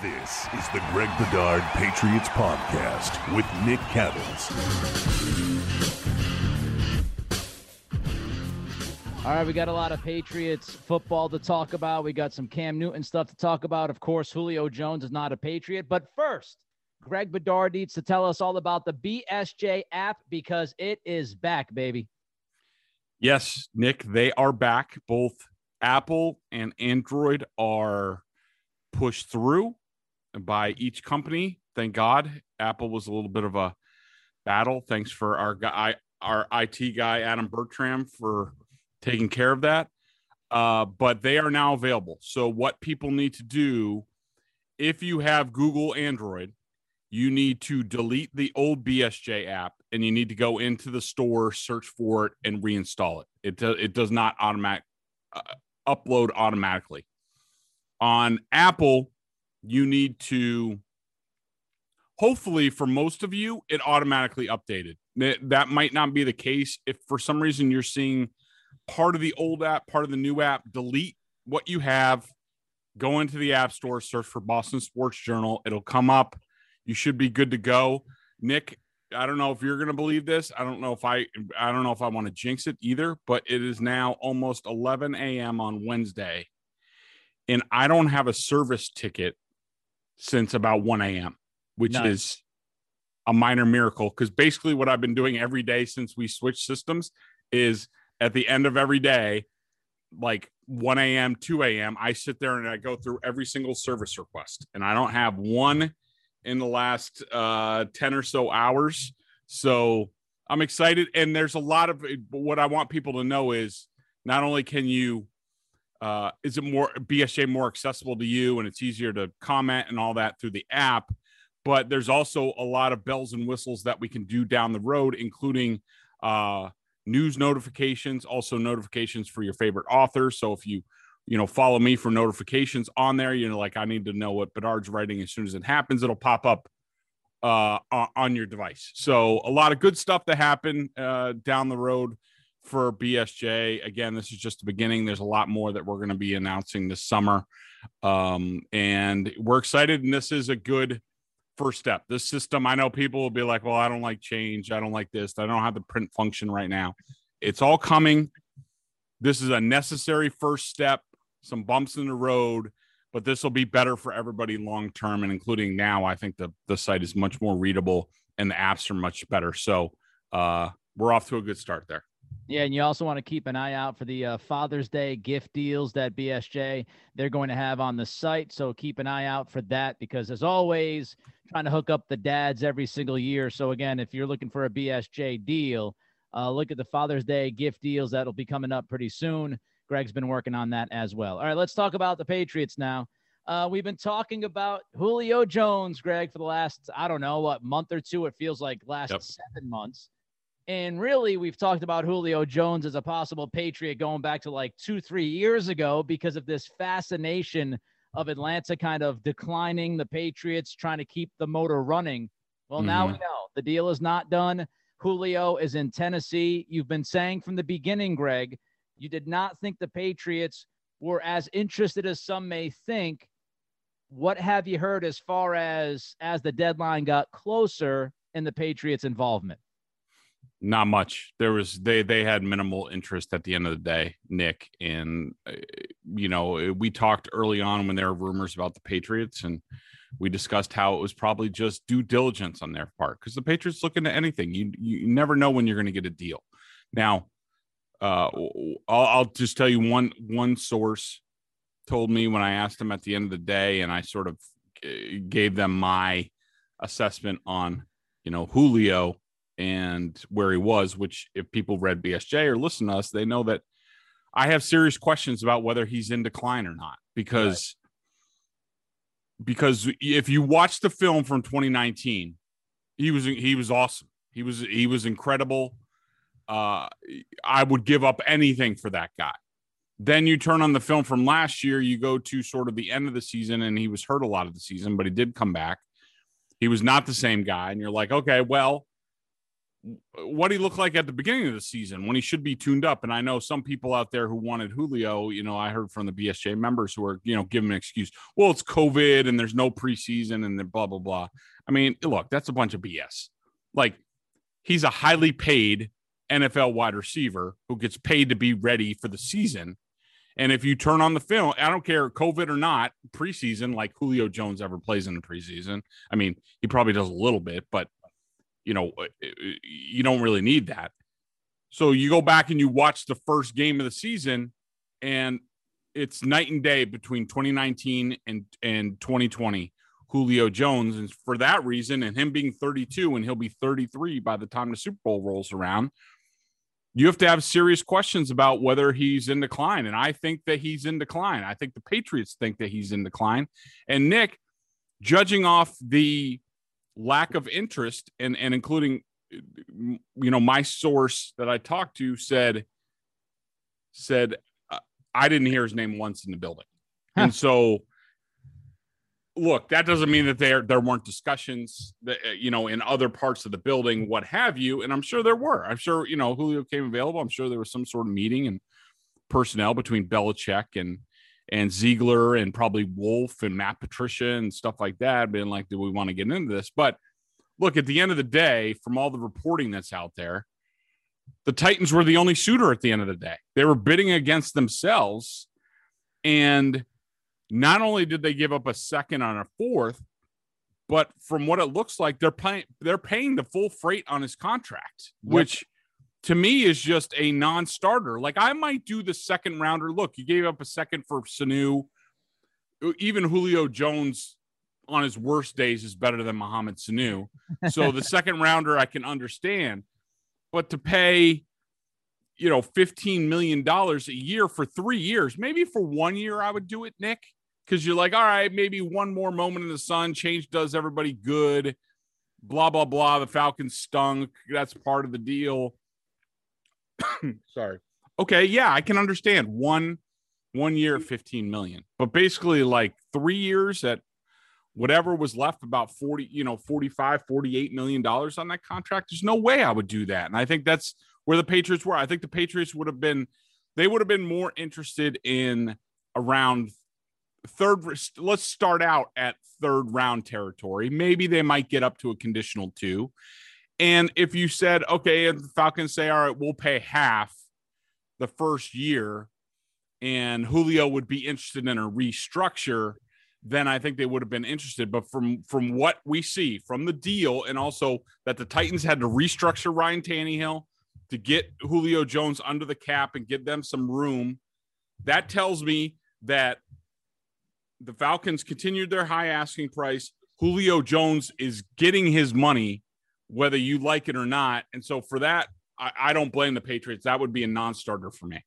This is the Greg Bedard Patriots Podcast with Nick Cattles. All right, we got a lot of Patriots football to talk about. We got some Cam Newton stuff to talk about. Of course, Julio Jones is not a Patriot. But first, Greg Bedard needs to tell us all about the BSJ app because it is back, baby. Yes, Nick, they are back. Both Apple and Android are pushed through by each company. Thank God. Apple was a little bit of a battle. Thanks for our guy, our IT guy, Adam Bertram, for taking care of that. Uh, but they are now available. So, what people need to do if you have Google Android, you need to delete the old BSJ app and you need to go into the store, search for it, and reinstall it. It, do, it does not automatic uh, upload automatically. On Apple, you need to hopefully for most of you it automatically updated. That might not be the case if for some reason you're seeing part of the old app part of the new app delete what you have go into the app store search for boston sports journal it'll come up. You should be good to go. Nick i don't know if you're going to believe this. I don't know if i i don't know if i want to jinx it either but it is now almost 11 a.m on wednesday and i don't have a service ticket since about 1 a.m., which nice. is a minor miracle. Because basically, what I've been doing every day since we switched systems is at the end of every day, like 1 a.m., 2 a.m., I sit there and I go through every single service request. And I don't have one in the last uh, 10 or so hours. So I'm excited. And there's a lot of what I want people to know is not only can you uh, is it more BSJ more accessible to you and it's easier to comment and all that through the app? But there's also a lot of bells and whistles that we can do down the road, including uh, news notifications, also notifications for your favorite authors. So if you you know follow me for notifications on there, you know like I need to know what Bedard's writing as soon as it happens, it'll pop up uh, on your device. So a lot of good stuff to happen uh, down the road for BSJ. Again, this is just the beginning. There's a lot more that we're going to be announcing this summer. Um, and we're excited. And this is a good first step. This system, I know people will be like, well, I don't like change. I don't like this. I don't have the print function right now. It's all coming. This is a necessary first step, some bumps in the road, but this will be better for everybody long term. And including now, I think the, the site is much more readable and the apps are much better. So uh, we're off to a good start there. Yeah, and you also want to keep an eye out for the uh, Father's Day gift deals that BSJ they're going to have on the site. So keep an eye out for that because, as always, trying to hook up the dads every single year. So again, if you're looking for a BSJ deal, uh, look at the Father's Day gift deals that'll be coming up pretty soon. Greg's been working on that as well. All right, let's talk about the Patriots now. Uh, we've been talking about Julio Jones, Greg, for the last I don't know what month or two. It feels like last yep. seven months. And really, we've talked about Julio Jones as a possible Patriot going back to like two, three years ago because of this fascination of Atlanta kind of declining the Patriots, trying to keep the motor running. Well, mm-hmm. now we know the deal is not done. Julio is in Tennessee. You've been saying from the beginning, Greg, you did not think the Patriots were as interested as some may think. What have you heard as far as as the deadline got closer in the Patriots' involvement? Not much. There was they they had minimal interest at the end of the day, Nick. And uh, you know, we talked early on when there were rumors about the Patriots, and we discussed how it was probably just due diligence on their part because the Patriots look into anything. You you never know when you're going to get a deal. Now, uh, I'll, I'll just tell you one one source told me when I asked them at the end of the day, and I sort of uh, gave them my assessment on you know Julio and where he was, which if people read BSJ or listen to us, they know that I have serious questions about whether he's in decline or not because right. because if you watch the film from 2019, he was he was awesome. He was he was incredible. Uh, I would give up anything for that guy. Then you turn on the film from last year, you go to sort of the end of the season, and he was hurt a lot of the season, but he did come back. He was not the same guy, and you're like, okay, well, what he looked like at the beginning of the season when he should be tuned up. And I know some people out there who wanted Julio, you know, I heard from the BSJ members who are, you know, giving an excuse. Well, it's COVID and there's no preseason and then blah, blah, blah. I mean, look, that's a bunch of BS. Like he's a highly paid NFL wide receiver who gets paid to be ready for the season. And if you turn on the film, I don't care COVID or not, preseason, like Julio Jones ever plays in the preseason. I mean, he probably does a little bit, but you know, uh, uh, you don't really need that. So you go back and you watch the first game of the season, and it's night and day between 2019 and, and 2020. Julio Jones. And for that reason, and him being 32 and he'll be 33 by the time the Super Bowl rolls around, you have to have serious questions about whether he's in decline. And I think that he's in decline. I think the Patriots think that he's in decline. And Nick, judging off the lack of interest and and including you know my source that I talked to said said uh, I didn't hear his name once in the building. Huh. And so look, that doesn't mean that there there weren't discussions that uh, you know in other parts of the building, what have you. And I'm sure there were. I'm sure you know Julio came available. I'm sure there was some sort of meeting and personnel between Belichick and and Ziegler and probably Wolf and Matt Patricia and stuff like that, being like, do we want to get into this? But look, at the end of the day, from all the reporting that's out there, the Titans were the only suitor at the end of the day. They were bidding against themselves. And not only did they give up a second on a fourth, but from what it looks like, they're paying they're paying the full freight on his contract, yep. which to me is just a non-starter. Like I might do the second rounder. Look, you gave up a second for Sanu. Even Julio Jones on his worst days is better than Mohamed Sanu. So the second rounder I can understand, but to pay, you know, fifteen million dollars a year for three years, maybe for one year I would do it, Nick, because you're like, all right, maybe one more moment in the sun, change does everybody good. Blah blah blah. The Falcons stunk. That's part of the deal. Sorry. Okay, yeah, I can understand one one year mm-hmm. 15 million. But basically like 3 years at whatever was left about 40, you know, 45, 48 million dollars on that contract. There's no way I would do that. And I think that's where the Patriots were. I think the Patriots would have been they would have been more interested in around third let's start out at third round territory. Maybe they might get up to a conditional 2 and if you said, okay, and the Falcons say, all right, we'll pay half the first year, and Julio would be interested in a restructure, then I think they would have been interested. But from from what we see from the deal, and also that the Titans had to restructure Ryan Tannehill to get Julio Jones under the cap and give them some room, that tells me that the Falcons continued their high asking price. Julio Jones is getting his money whether you like it or not. And so for that, I, I don't blame the Patriots. That would be a non-starter for me.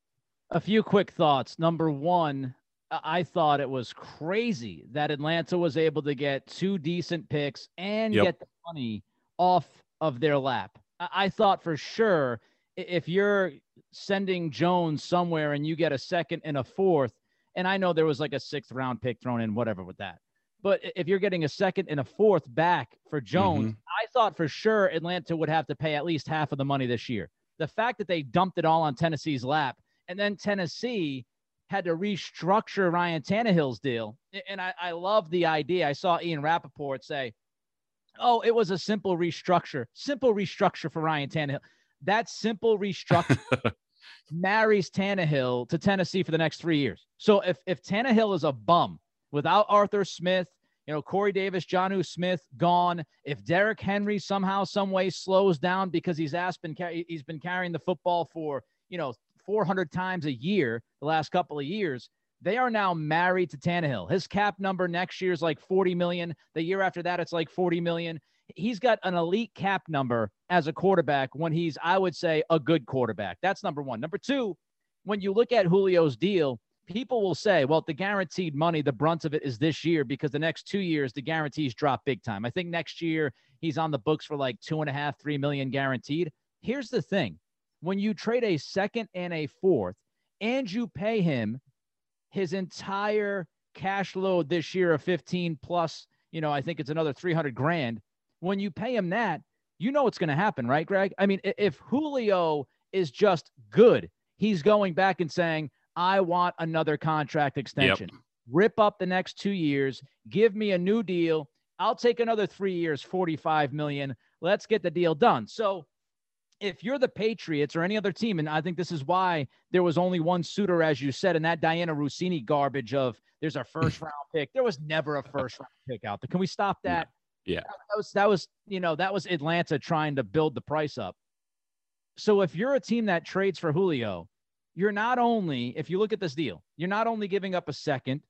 A few quick thoughts. Number one, I thought it was crazy that Atlanta was able to get two decent picks and yep. get the money off of their lap. I thought for sure if you're sending Jones somewhere and you get a second and a fourth, and I know there was like a sixth round pick thrown in, whatever with that. But if you're getting a second and a fourth back for Jones, mm-hmm. I thought for sure Atlanta would have to pay at least half of the money this year. The fact that they dumped it all on Tennessee's lap and then Tennessee had to restructure Ryan Tannehill's deal. And I, I love the idea. I saw Ian Rapoport say, oh, it was a simple restructure, simple restructure for Ryan Tannehill. that simple restructure marries Tannehill to Tennessee for the next three years. So if if Tannehill is a bum without Arthur Smith, you know, Corey Davis, Jonnu Smith gone. If Derrick Henry somehow, some way slows down because he's asked been he's been carrying the football for you know 400 times a year the last couple of years. They are now married to Tannehill. His cap number next year is like 40 million. The year after that, it's like 40 million. He's got an elite cap number as a quarterback when he's, I would say, a good quarterback. That's number one. Number two, when you look at Julio's deal, people will say, well, the guaranteed money, the brunt of it is this year because the next two years, the guarantees drop big time. I think next year he's on the books for like two and a half, three million guaranteed. Here's the thing when you trade a second and a fourth and you pay him his entire cash load this year of 15 plus, you know, I think it's another 300 grand. When you pay him that, you know what's going to happen, right, Greg? I mean, if Julio is just good, he's going back and saying, I want another contract extension. Yep. Rip up the next two years, give me a new deal. I'll take another three years, 45 million. Let's get the deal done. So if you're the Patriots or any other team, and I think this is why there was only one suitor, as you said, and that Dianna Russini garbage of there's a first round pick. There was never a first round pick out there. Can we stop that? Yeah. That was that was, you know, that was Atlanta trying to build the price up. So if you're a team that trades for Julio, you're not only, if you look at this deal, you're not only giving up a second,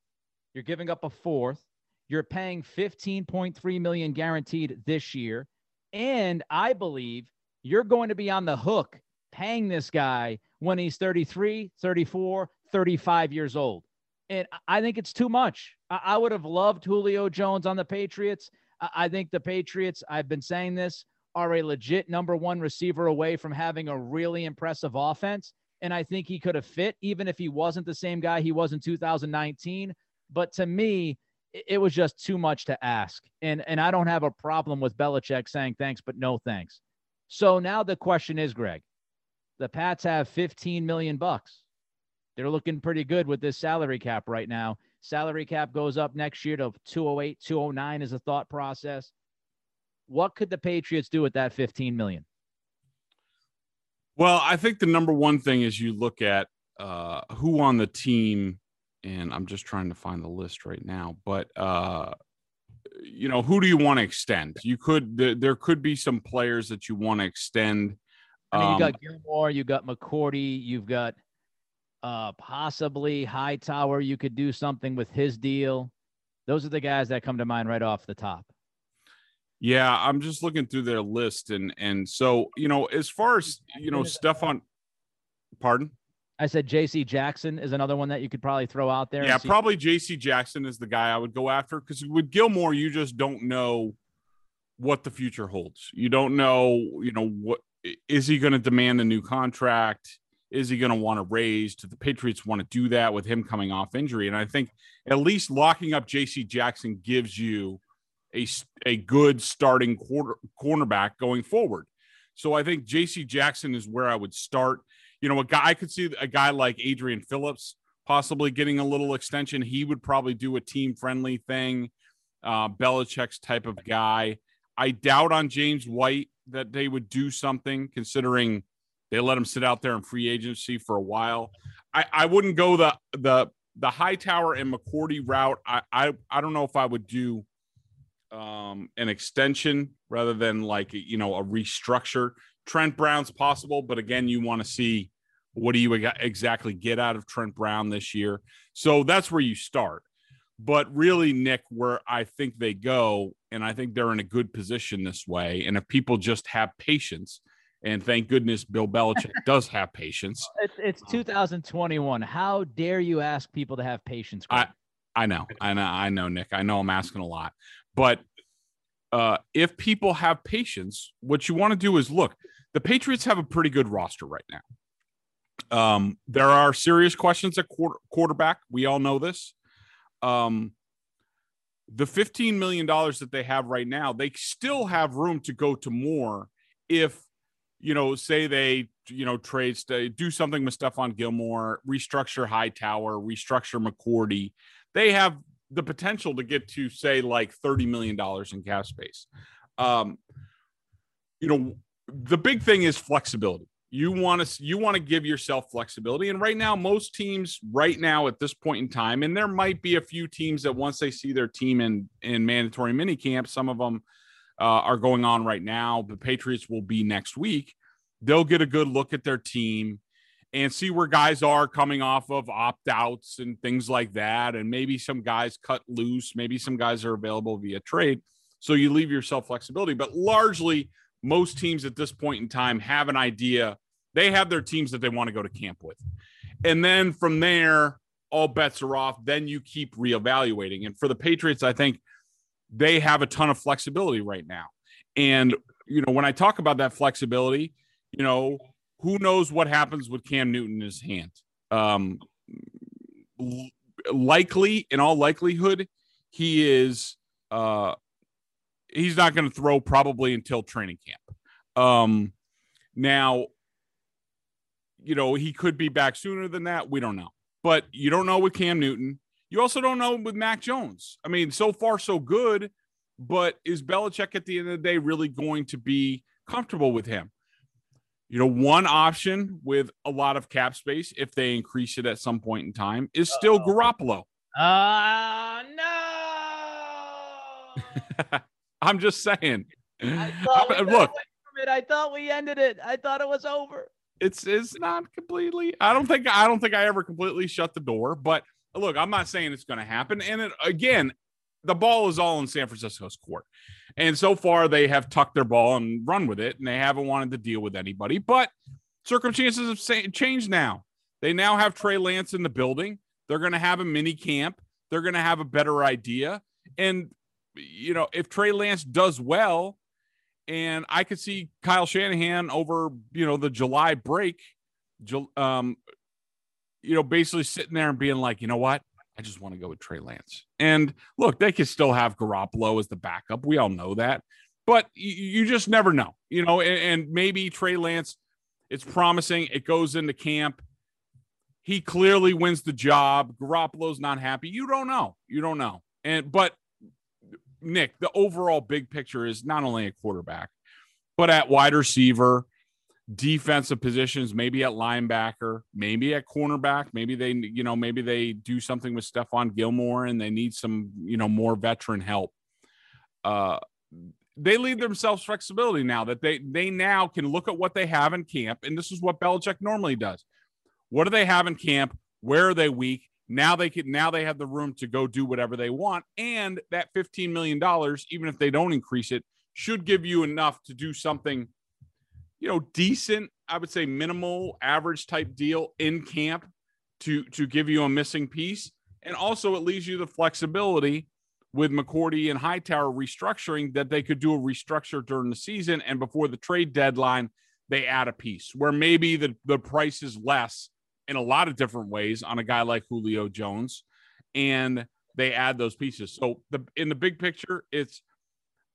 you're giving up a fourth, you're paying 15.3 million guaranteed this year. And I believe you're going to be on the hook paying this guy when he's 33, 34, 35 years old. And I think it's too much. I would have loved Julio Jones on the Patriots. I think the Patriots, I've been saying this, are a legit number one receiver away from having a really impressive offense. And I think he could have fit, even if he wasn't the same guy he was in 2019. But to me, it was just too much to ask. And and I don't have a problem with Belichick saying thanks, but no thanks. So now the question is, Greg, the Pats have 15 million bucks. They're looking pretty good with this salary cap right now. Salary cap goes up next year to 208, 209 is a thought process. What could the Patriots do with that 15 million? Well, I think the number one thing is you look at uh, who on the team, and I'm just trying to find the list right now, but uh, you know, who do you want to extend? You could there, there could be some players that you want to extend. I mean, you got um, Gilmore, you got McCourty, you've got uh possibly Hightower. You could do something with his deal. Those are the guys that come to mind right off the top. Yeah, I'm just looking through their list, and and so you know, as far as you know, Stephon. Pardon. I said J.C. Jackson is another one that you could probably throw out there. Yeah, probably J.C. Jackson is the guy I would go after because with Gilmore, you just don't know what the future holds. You don't know, you know, what is he going to demand a new contract? Is he going to want to raise? Do the Patriots want to do that with him coming off injury? And I think at least locking up J.C. Jackson gives you a, a good starting quarter cornerback going forward. So I think J.C. Jackson is where I would start you know, a guy I could see a guy like Adrian Phillips possibly getting a little extension. He would probably do a team friendly thing. Uh, Belichick's type of guy. I doubt on James White that they would do something considering they let him sit out there in free agency for a while. I, I wouldn't go the the the Hightower and McCourty route. I, I I don't know if I would do um, an extension rather than like you know a restructure. Trent Brown's possible, but again, you want to see what do you exactly get out of Trent Brown this year. So that's where you start. But really, Nick, where I think they go, and I think they're in a good position this way. And if people just have patience, and thank goodness Bill Belichick does have patience. It's, it's 2021. How dare you ask people to have patience? I, I know, I know, I know, Nick. I know I'm asking a lot, but uh, if people have patience, what you want to do is look, the Patriots have a pretty good roster right now. Um, there are serious questions at quarter, quarterback. We all know this. Um, the $15 million that they have right now, they still have room to go to more if, you know, say they, you know, trade, do something with Stephon Gilmore, restructure Hightower, restructure McCourty. They have the potential to get to say like $30 million in cap space. Um, you know, the big thing is flexibility. You want to you want to give yourself flexibility, and right now, most teams right now at this point in time, and there might be a few teams that once they see their team in in mandatory mini camp, some of them uh, are going on right now. The Patriots will be next week. They'll get a good look at their team and see where guys are coming off of opt outs and things like that. And maybe some guys cut loose, maybe some guys are available via trade. So you leave yourself flexibility. But largely, most teams at this point in time have an idea. They have their teams that they want to go to camp with. And then from there, all bets are off. Then you keep reevaluating. And for the Patriots, I think they have a ton of flexibility right now. And, you know, when I talk about that flexibility, you know, who knows what happens with Cam Newton in his hand? Um, likely, in all likelihood, he is. Uh, he's not going to throw probably until training camp. Um, now, you know, he could be back sooner than that. We don't know, but you don't know with Cam Newton. You also don't know with Mac Jones. I mean, so far so good, but is Belichick at the end of the day really going to be comfortable with him? You know, one option with a lot of cap space, if they increase it at some point in time, is still Uh-oh. Garoppolo. Uh no. I'm just saying. I I, look, I thought we ended it. I thought it was over. It's it's not completely. I don't think I don't think I ever completely shut the door. But look, I'm not saying it's going to happen. And it, again, the ball is all in San Francisco's court. And so far, they have tucked their ball and run with it, and they haven't wanted to deal with anybody. But circumstances have changed now. They now have Trey Lance in the building. They're going to have a mini camp. They're going to have a better idea. And, you know, if Trey Lance does well, and I could see Kyle Shanahan over, you know, the July break, um, you know, basically sitting there and being like, you know what? I just want to go with Trey Lance. And look, they could still have Garoppolo as the backup. We all know that, but you, just never know, you know. And, and maybe Trey Lance, it's promising. It goes into camp. He clearly wins the job. Garoppolo's not happy. You don't know. You don't know. And but Nick, the overall big picture is not only a quarterback, but at wide receiver, defensive positions, maybe at linebacker, maybe at cornerback. Maybe they, you know, maybe they do something with Stephon Gilmore and they need some, you know, more veteran help. Uh, they leave themselves flexibility now that they they now can look at what they have in camp, and this is what Belichick normally does. What do they have in camp? Where are they weak? Now they can now they have the room to go do whatever they want, and that fifteen million dollars, even if they don't increase it, should give you enough to do something you know, decent, I would say minimal average type deal in camp to to give you a missing piece. And also it leaves you the flexibility with McCourty and Hightower restructuring that they could do a restructure during the season and before the trade deadline, they add a piece where maybe the, the price is less in a lot of different ways on a guy like Julio Jones. And they add those pieces. So the in the big picture, it's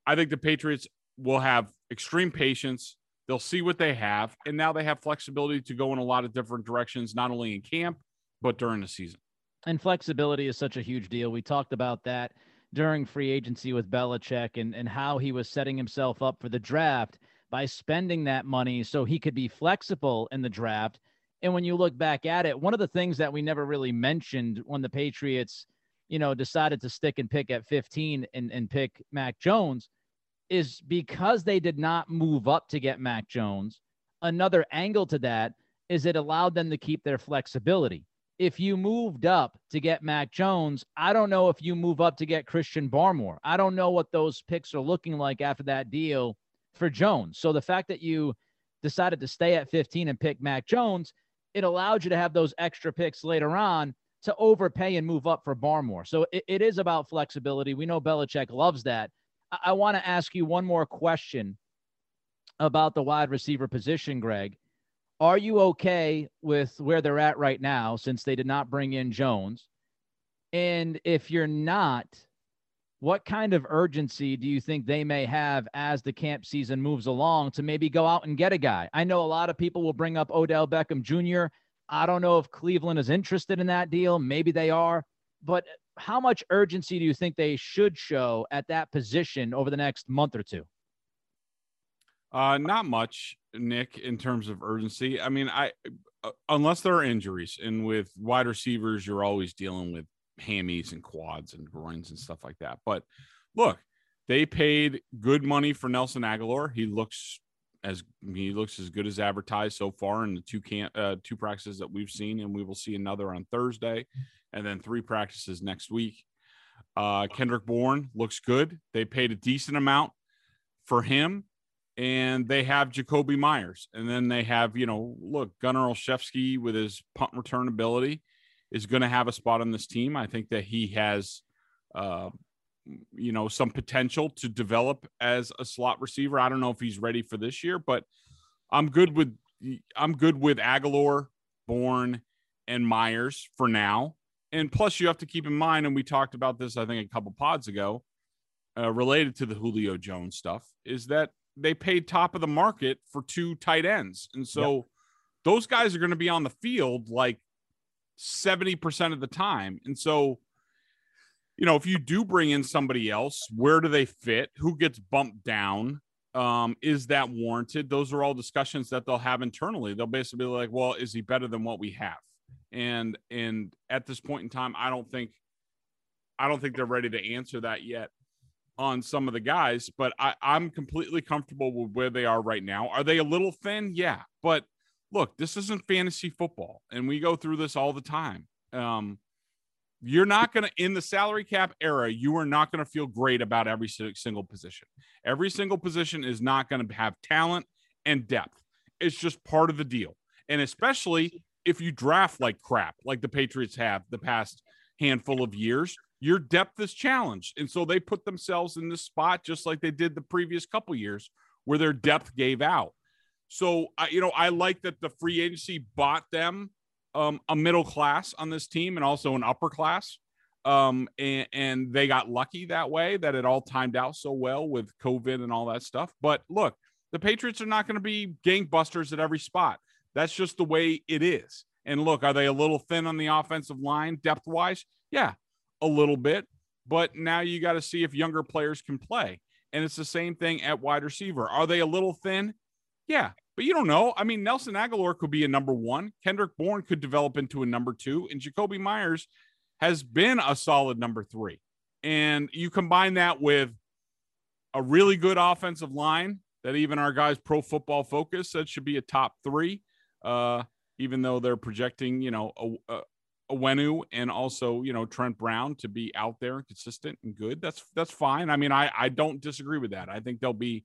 I think the Patriots will have extreme patience They'll see what they have, and now they have flexibility to go in a lot of different directions, not only in camp but during the season. And flexibility is such a huge deal. We talked about that during free agency with Belichick and, and how he was setting himself up for the draft by spending that money so he could be flexible in the draft. And when you look back at it, one of the things that we never really mentioned when the Patriots, you know, decided to stick and pick at 15 and, and pick Mac Jones is because they did not move up to get Mac Jones. Another angle to that is it allowed them to keep their flexibility. If you moved up to get Mac Jones, I don't know if you move up to get Christian Barmore. I don't know what those picks are looking like after that deal for Jones. So the fact that you decided to stay at 15 and pick Mac Jones, it allowed you to have those extra picks later on to overpay and move up for Barmore. So it, it is about flexibility. We know Belichick loves that. I, want to ask you one more question about the wide receiver position, Greg. Are you okay with where they're at right now since they did not bring in Jones? And if you're not, what kind of urgency do you think they may have as the camp season moves along to maybe go out and get a guy? I know a lot of people will bring up Odell Beckham Jr. I don't know if Cleveland is interested in that deal. Maybe they are. But how much urgency do you think they should show at that position over the next month or two? Uh, not much, Nick, in terms of urgency. I mean, I uh, unless there are injuries, and with wide receivers, you're always dealing with hammies and quads and groins and stuff like that. But look, they paid good money for Nelson Agholor. He looks as he looks as good as advertised so far in the two can uh, two practices that we've seen, and we will see another on Thursday, and then three practices next week. Uh, Kendrick Bourne looks good. They paid a decent amount for him, and they have Jakobi Meyers, and then they have you know look Gunner Olszewski with his punt return ability is going to have a spot on this team. I think that he has. Uh, you know some potential to develop as a slot receiver. I don't know if he's ready for this year, but I'm good with I'm good with Agholor, Bourne, and Meyers for now. And plus, you have to keep in mind, and we talked about this, I think, a couple pods ago, uh, related to the Julio Jones stuff, is that they paid top of the market for two tight ends, and so yep. those guys are going to be on the field like seventy percent of the time, and so you know, if you do bring in somebody else, where do they fit? Who gets bumped down? Um, is that warranted? Those are all discussions that they'll have internally. They'll basically be like, well, is he better than what we have? And and at this point in time, I don't think I don't think they're ready to answer that yet on some of the guys, but I, I'm completely comfortable with where they are right now. Are they a little thin? Yeah. But look, this isn't fantasy football, and we go through this all the time. Um, you're not going to in the salary cap era you are not going to feel great about every single position. Every single position is not going to have talent and depth. It's just part of the deal. And especially if you draft like crap like the patriots have the past handful of years your depth is challenged. And so they put themselves in this spot just like they did the previous couple years where their depth gave out. So I, you know i like that the free agency bought them um, a middle class on this team and also an upper class. Um, and, and they got lucky that way that it all timed out so well with COVID and all that stuff. But look, the Patriots are not going to be gangbusters at every spot. That's just the way it is. And look, are they a little thin on the offensive line depth wise? Yeah, a little bit. But now you got to see if younger players can play. And it's the same thing at wide receiver. Are they a little thin? Yeah, but you don't know. I mean, Nelson Agholor could be a number one. Kendrick Bourne could develop into a number two, and Jakobi Meyers has been a solid number three. And you combine that with a really good offensive line that even our guys pro football focus said should be a top three, uh, even though they're projecting, you know, a, a, Onwenu and also, you know, Trent Brown to be out there consistent and good. That's that's fine. I mean, I I don't disagree with that. I think they'll be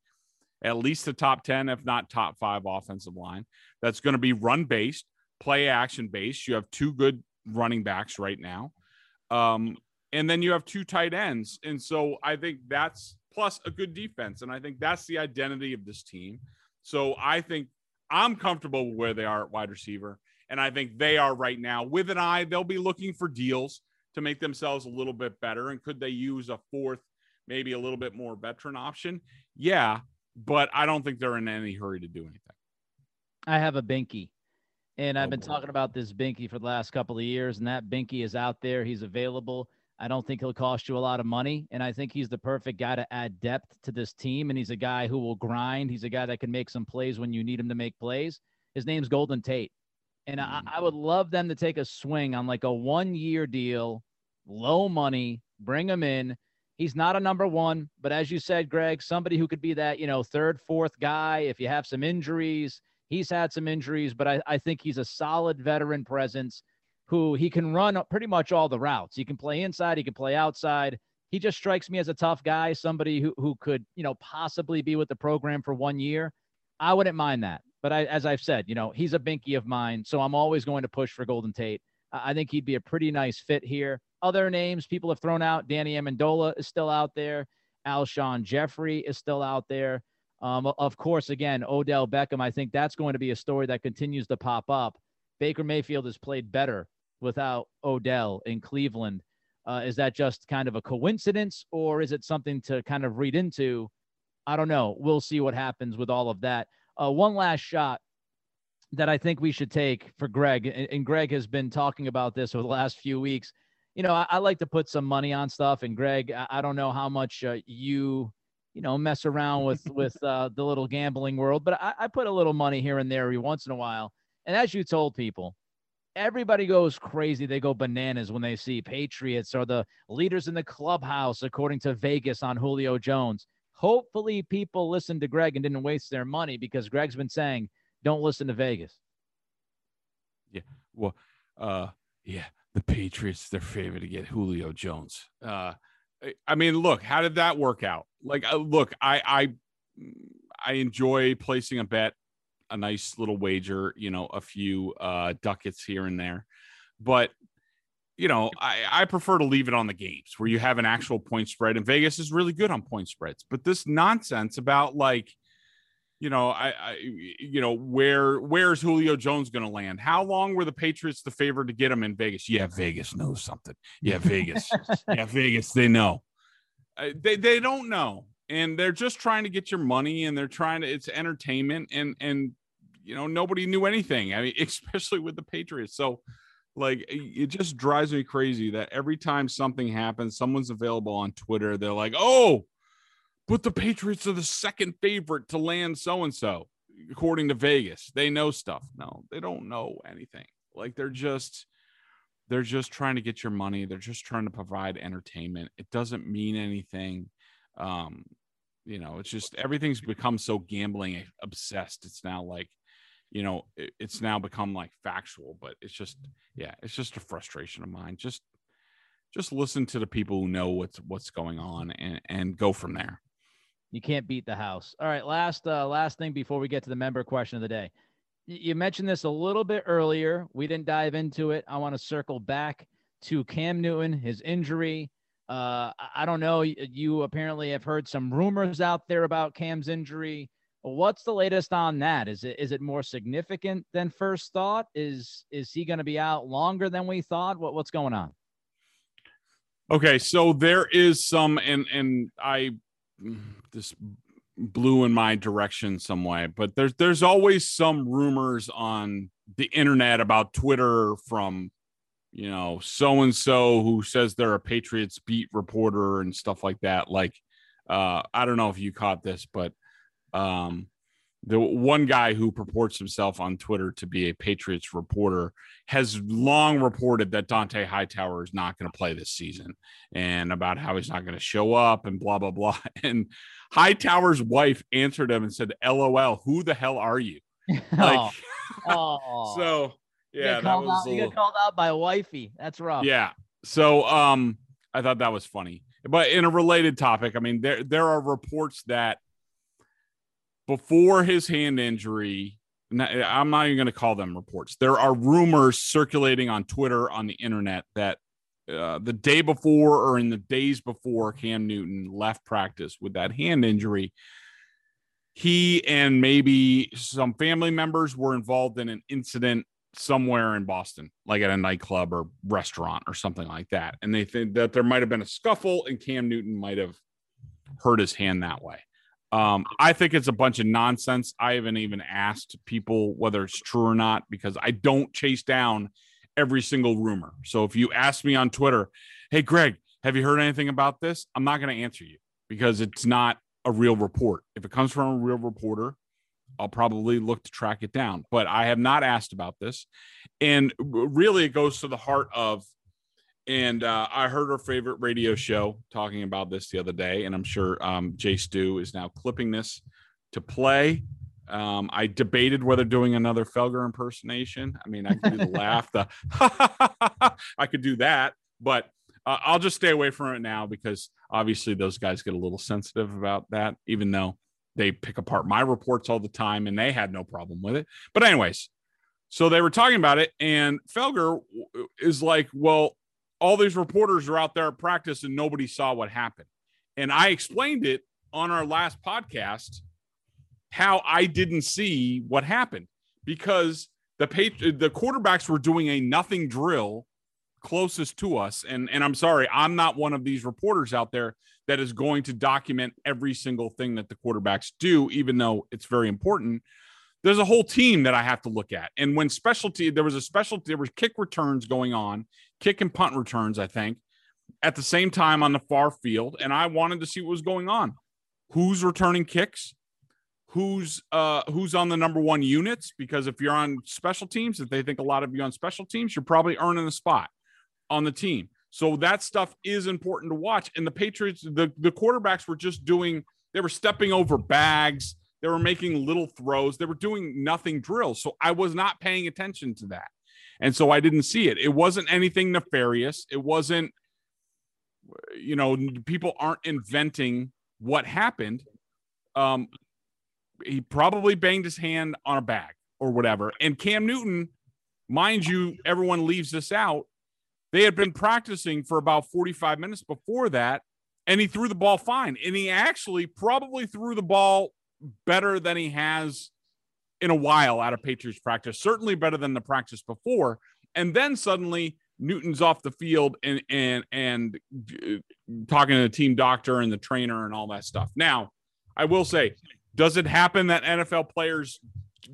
at least a top 10, if not top five offensive line. That's going to be run based, play action based. You have two good running backs right now. Um, and then you have two tight ends. And so I think that's plus a good defense. And I think that's the identity of this team. So I think I'm comfortable with where they are at wide receiver. And I think they are right now with an eye, they'll be looking for deals to make themselves a little bit better. And could they use a fourth, maybe a little bit more veteran option? Yeah but I don't think they're in any hurry to do anything. I have a binky, and I've oh, been boy. talking about this binky for the last couple of years, and that binky is out there. He's available. I don't think he'll cost you a lot of money, and I think he's the perfect guy to add depth to this team. And he's a guy who will grind. He's a guy that can make some plays when you need him to make plays. His name's Golden Tate, and mm. I, I would love them to take a swing on like a one-year deal, low money, bring him in He's not a number one, but as you said, Greg, somebody who could be that, you know, third, fourth guy if you have some injuries. He's had some injuries, but I, I think he's a solid veteran presence who he can run pretty much all the routes. He can play inside, he can play outside. He just strikes me as a tough guy, somebody who, who could, you know, possibly be with the program for one year. I wouldn't mind that. But I, as I've said, you know, he's a binky of mine. So I'm always going to push for Golden Tate. I think he'd be a pretty nice fit here. Other names people have thrown out Danny Amendola is still out there. Alshon Jeffery is still out there. Um, of course, again, Odell Beckham. I think that's going to be a story that continues to pop up. Baker Mayfield has played better without Odell in Cleveland. Uh, is that just kind of a coincidence or is it something to kind of read into? I don't know. We'll see what happens with all of that. Uh, one last shot that I think we should take for Greg, and Greg has been talking about this over the last few weeks. You know, I, I like to put some money on stuff, and Greg, I, I don't know how much uh, you you know, mess around with with uh, the little gambling world. But I, I put a little money here and there every once in a while. And as you told people, everybody goes crazy. They go bananas when they see Patriots are the leaders in the clubhouse, according to Vegas on Julio Jones. Hopefully, people listened to Greg and didn't waste their money because Greg's been saying, don't listen to Vegas. Yeah. Well, uh, yeah, Patriots, their favorite to get Julio Jones. Uh, I mean, look, how did that work out? Like, uh, look, I, I, I enjoy placing a bet, a nice little wager, you know, a few uh, ducats here and there, but you know, I, I prefer to leave it on the games where you have an actual point spread, and Vegas is really good on point spreads. But this nonsense about like, you know, I, I you know, where where's Julio Jones going to land? How long were the Patriots the favorite to get him in Vegas? Yeah, Vegas knows something. Yeah, Vegas. yeah, Vegas. They know. Uh, they they don't know, and they're just trying to get your money, and they're trying to. It's entertainment, and and you know nobody knew anything. I mean, especially with the Patriots. So like it just drives me crazy that every time something happens, someone's available on Twitter. They're like, "Oh, but the Patriots are the second favorite to land so and so, according to Vegas. They know stuff." No, they don't know anything. Like they're just they're just trying to get your money. They're just trying to provide entertainment. It doesn't mean anything. Um, you know, it's just everything's become so gambling obsessed. It's now like you know it, it's now become like factual but it's just yeah it's just a frustration of mine just just listen to the people who know what's what's going on and and go from there you can't beat the house all right last uh last thing before we get to the member question of the day you mentioned this a little bit earlier we didn't dive into it i want to circle back to cam newton his injury uh i don't know you apparently have heard some rumors out there about cam's injury What's the latest on that? Is it is it more significant than first thought? Is is he going to be out longer than we thought? What what's going on? Okay, so there is some, and and I this blew in my direction some way, but there's there's always some rumors on the internet about Twitter from you know so and so who says they're a Patriots beat reporter and stuff like that. Like, uh, I don't know if you caught this, but um, the one guy who purports himself on Twitter to be a Patriots reporter has long reported that Dont'a Hightower is not going to play this season and about how he's not going to show up and blah, blah, blah. And Hightower's wife answered him and said, LOL, who the hell are you? Like, oh. so yeah, that was out, you got called out by wifey. That's rough. Yeah. So um, I thought that was funny. But in a related topic, I mean, there there are reports that before his hand injury, I'm not even going to call them reports. There are rumors circulating on Twitter, on the internet, that uh, the day before or in the days before Cam Newton left practice with that hand injury, he and maybe some family members were involved in an incident somewhere in Boston, like at a nightclub or restaurant or something like that. And they think that there might have been a scuffle and Cam Newton might have hurt his hand that way. Um, I think it's a bunch of nonsense. I haven't even asked people whether it's true or not because I don't chase down every single rumor. So if you ask me on Twitter, hey, Greg, have you heard anything about this? I'm not going to answer you because it's not a real report. If it comes from a real reporter, I'll probably look to track it down. But I have not asked about this. And really, it goes to the heart of and uh, I heard her favorite radio show talking about this the other day, and I'm sure um, Jay Stu is now clipping this to play. Um, I debated whether doing another Felger impersonation. I mean, I could do the laugh, the I could do that, but uh, I'll just stay away from it now because obviously those guys get a little sensitive about that, even though they pick apart my reports all the time and they had no problem with it. But, anyways, so they were talking about it, and Felger is like, well, all these reporters are out there at practice and nobody saw what happened. And I explained it on our last podcast how I didn't see what happened because the the quarterbacks were doing a nothing drill closest to us and and I'm sorry I'm not one of these reporters out there that is going to document every single thing that the quarterbacks do even though it's very important there's a whole team that I have to look at. And when specialty, there was a specialty, there was kick returns going on, kick and punt returns, I think, at the same time on the far field. And I wanted to see what was going on. who's returning kicks, who's uh who's on the number one units because if you're on special teams if they think a lot of you on special teams you're probably earning a spot on the team so that stuff is important to watch and the patriots the the quarterbacks were just doing they were stepping over bags they were making little throws they were doing nothing drills so i was not paying attention to that and so i didn't see it it wasn't anything nefarious it wasn't you know people aren't inventing what happened um he probably banged his hand on a bag or whatever. And Cam Newton, mind you, everyone leaves this out. They had been practicing for about 45 minutes before that, and he threw the ball fine. And he actually probably threw the ball better than he has in a while out of Patriots practice, certainly better than the practice before. And then suddenly Newton's off the field and and and uh, talking to the team doctor and the trainer and all that stuff. Now, I will say does it happen that NFL players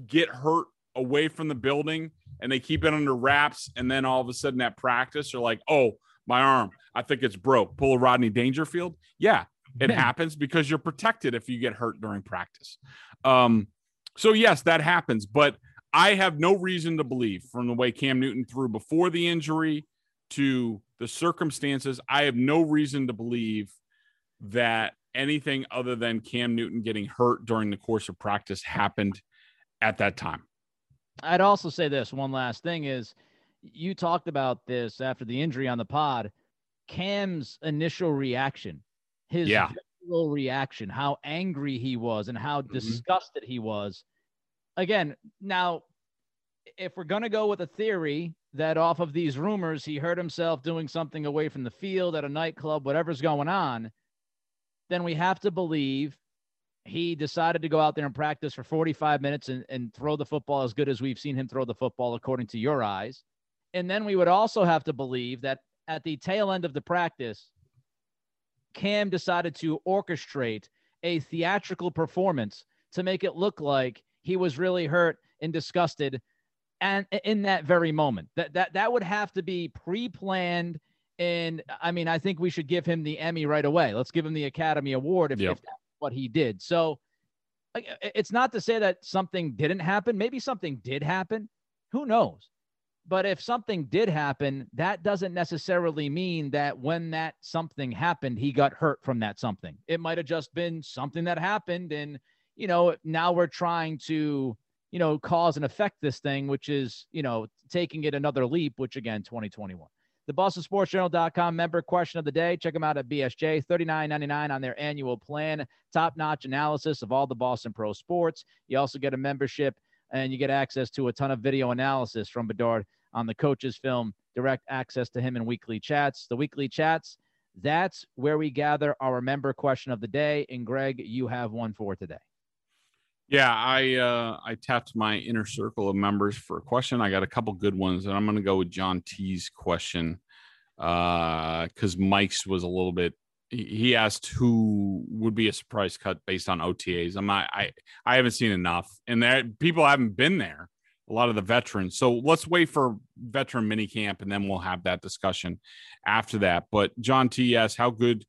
get hurt away from the building and they keep it under wraps and then all of a sudden at practice they're like, "Oh, my arm, I think it's broke." Pull a Rodney Dangerfield? Yeah, it happens because you're protected if you get hurt during practice. Um, so yes, that happens, but I have no reason to believe from the way Cam Newton threw before the injury to the circumstances, I have no reason to believe that anything other than Cam Newton getting hurt during the course of practice happened at that time. I'd also say this one last thing is you talked about this after the injury on the pod. Cam's initial reaction, his yeah. reaction, how angry he was and how mm-hmm. disgusted he was. Again, now, if we're going to go with a theory that off of these rumors, he hurt himself doing something away from the field at a nightclub, whatever's going on, then we have to believe he decided to go out there and practice for 45 minutes and, and throw the football as good as we've seen him throw the football, according to your eyes. And then we would also have to believe that at the tail end of the practice, Cam decided to orchestrate a theatrical performance to make it look like he was really hurt and disgusted and in that very moment that that that would have to be pre-planned and I mean, I think we should give him the Emmy right away. Let's give him the Academy Award if, yep. if that's what he did. So it's not to say that something didn't happen. Maybe something did happen. Who knows? But if something did happen, that doesn't necessarily mean that when that something happened, he got hurt from that something. It might have just been something that happened. And, you know, now we're trying to, you know, cause and affect this thing, which is, you know, taking it another leap, which again, 2021 the bostonsportsjournal.com member question of the day. Check them out at BSJ, $39.99 on their annual plan. Top notch analysis of all the Boston Pro sports. You also get a membership and you get access to a ton of video analysis from Bedard on the coach's film, direct access to him in weekly chats. The weekly chats, that's where we gather our member question of the day. And Greg, you have one for today. Yeah, I uh, I tapped my inner circle of members for a question. I got a couple good ones, and I'm going to go with John T's question because uh, Mike's was a little bit. He asked who would be a surprise cut based on OTAs. I'm not. I I haven't seen enough, and there people haven't been there. A lot of the veterans. So let's wait for veteran minicamp, and then we'll have that discussion after that. But John T asks, how good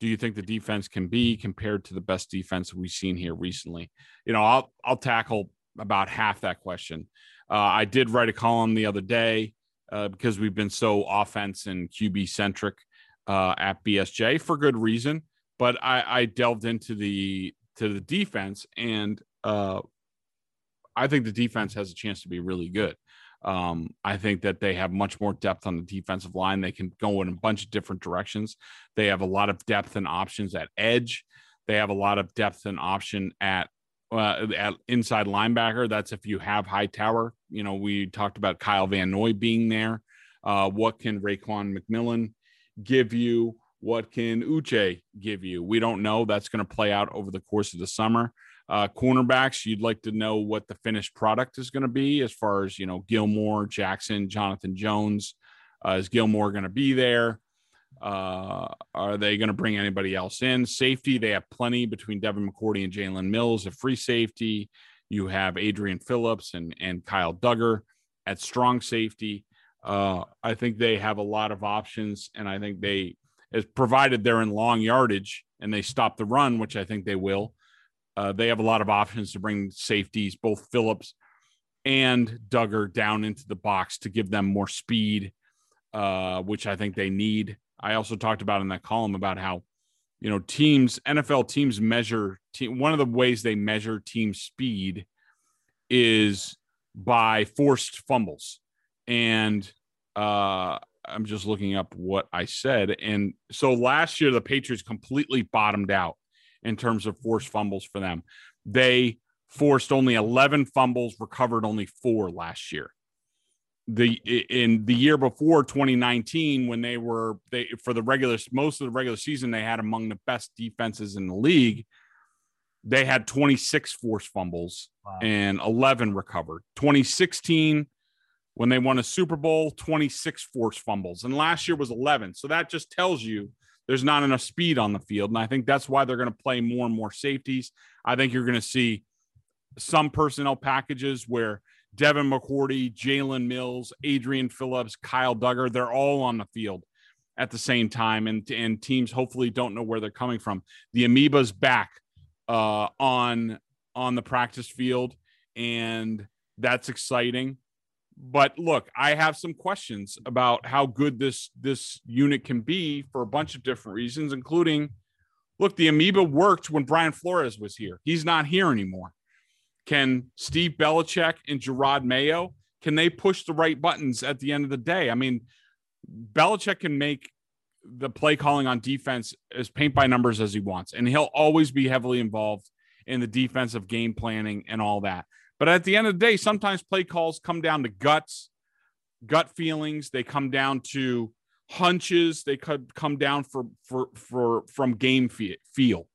do you think the defense can be compared to the best defense we've seen here recently? You know, I'll I'll tackle about half that question. Uh, I did write a column the other day uh, because we've been so offense and QB centric uh, at BSJ for good reason. But I, I, delved into the to the defense, and uh, I think the defense has a chance to be really good. Um, I think that they have much more depth on the defensive line. They can go in a bunch of different directions. They have a lot of depth and options at edge. They have a lot of depth and option at uh, at inside linebacker. That's if you have Hightower. You know, we talked about Kyle Van Noy being there. Uh, what can Raekwon McMillan give you? What can Uche give you? We don't know. That's going to play out over the course of the summer uh, cornerbacks, you'd like to know what the finished product is going to be as far as, you know, Gilmore, Jackson, Jonathan Jones. Uh, is Gilmore going to be there? Uh, are they going to bring anybody else in? Safety, they have plenty between Devin McCourty and Jalen Mills at free safety. You have Adrian Phillips and, and Kyle Dugger at strong safety. Uh, I think they have a lot of options, and I think they, as provided they're in long yardage, and they stop the run, which I think they will, uh, they have a lot of options to bring safeties, both Phillips and Dugger, down into the box to give them more speed, uh, which I think they need. I also talked about in that column about how, you know, teams, NFL teams measure, team, one of the ways they measure team speed is by forced fumbles. And uh, I'm just looking up what I said. And so last year, the Patriots completely bottomed out in terms of forced fumbles for them. They forced only 11 fumbles, recovered only four last year. The in the year before 2019, when they were they for the regular most of the regular season, they had among the best defenses in the league. They had 26 forced fumbles wow. and 11 recovered. 2016, when they won a Super Bowl, 26 forced fumbles, and last year was 11. So that just tells you there's not enough speed on the field. And I think that's why they're going to play more and more safeties. I think you're going to see some personnel packages where Devin McCourty, Jalen Mills, Adrian Phillips, Kyle Dugger, they're all on the field at the same time. And, and teams hopefully don't know where they're coming from. The amoeba's back uh, on on the practice field, and that's exciting but look, I have some questions about how good this this unit can be for a bunch of different reasons, including look, the amoeba worked when Brian Flores was here. He's not here anymore. Can Steve Belichick and Gerard Mayo can they push the right buttons at the end of the day? I mean, Belichick can make the play calling on defense as paint by numbers as he wants, and he'll always be heavily involved in the defensive game planning and all that. But at the end of the day, sometimes play calls come down to guts, gut feelings. They come down to hunches. They could come down for for for from game feel.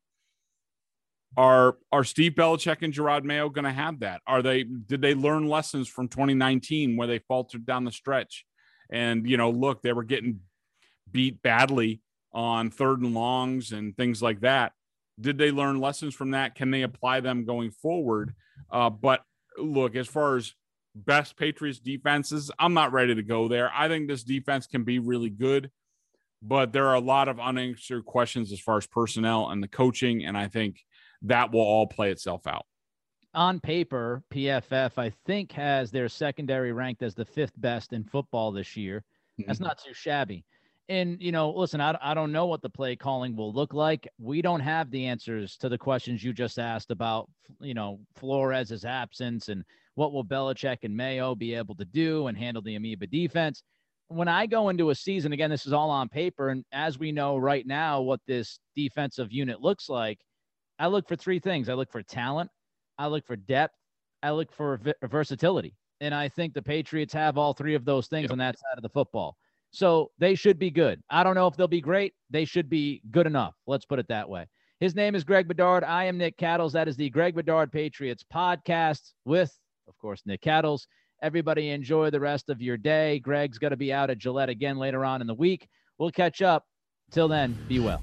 Are are Steve Belichick and Gerard Mayo going to have that? Are they? Did they learn lessons from 2019 where they faltered down the stretch? And you know, look, they were getting beat badly on third and longs and things like that. Did they learn lessons from that? Can they apply them going forward? Uh, but look, as far as best Patriots defenses, I'm not ready to go there. I think this defense can be really good, but there are a lot of unanswered questions as far as personnel and the coaching, and I think that will all play itself out. On paper, PFF, I think, has their secondary ranked as the fifth best in football this year. That's mm-hmm. not too shabby. And, you know, listen, I, I don't know what the play calling will look like. We don't have the answers to the questions you just asked about, you know, Flores's absence and what will Belichick and Mayo be able to do and handle the amoeba defense. When I go into a season, again, this is all on paper. And as we know right now, what this defensive unit looks like, I look for three things I look for talent, I look for depth, I look for versatility. And I think the Patriots have all three of those things yep. on that side of the football. So they should be good. I don't know if they'll be great. They should be good enough. Let's put it that way. His name is Greg Bedard. I am Nick Cattles. That is the Greg Bedard Patriots podcast with, of course, Nick Cattles. Everybody enjoy the rest of your day. Greg's going to be out at Gillette again later on in the week. We'll catch up. Till then, be well.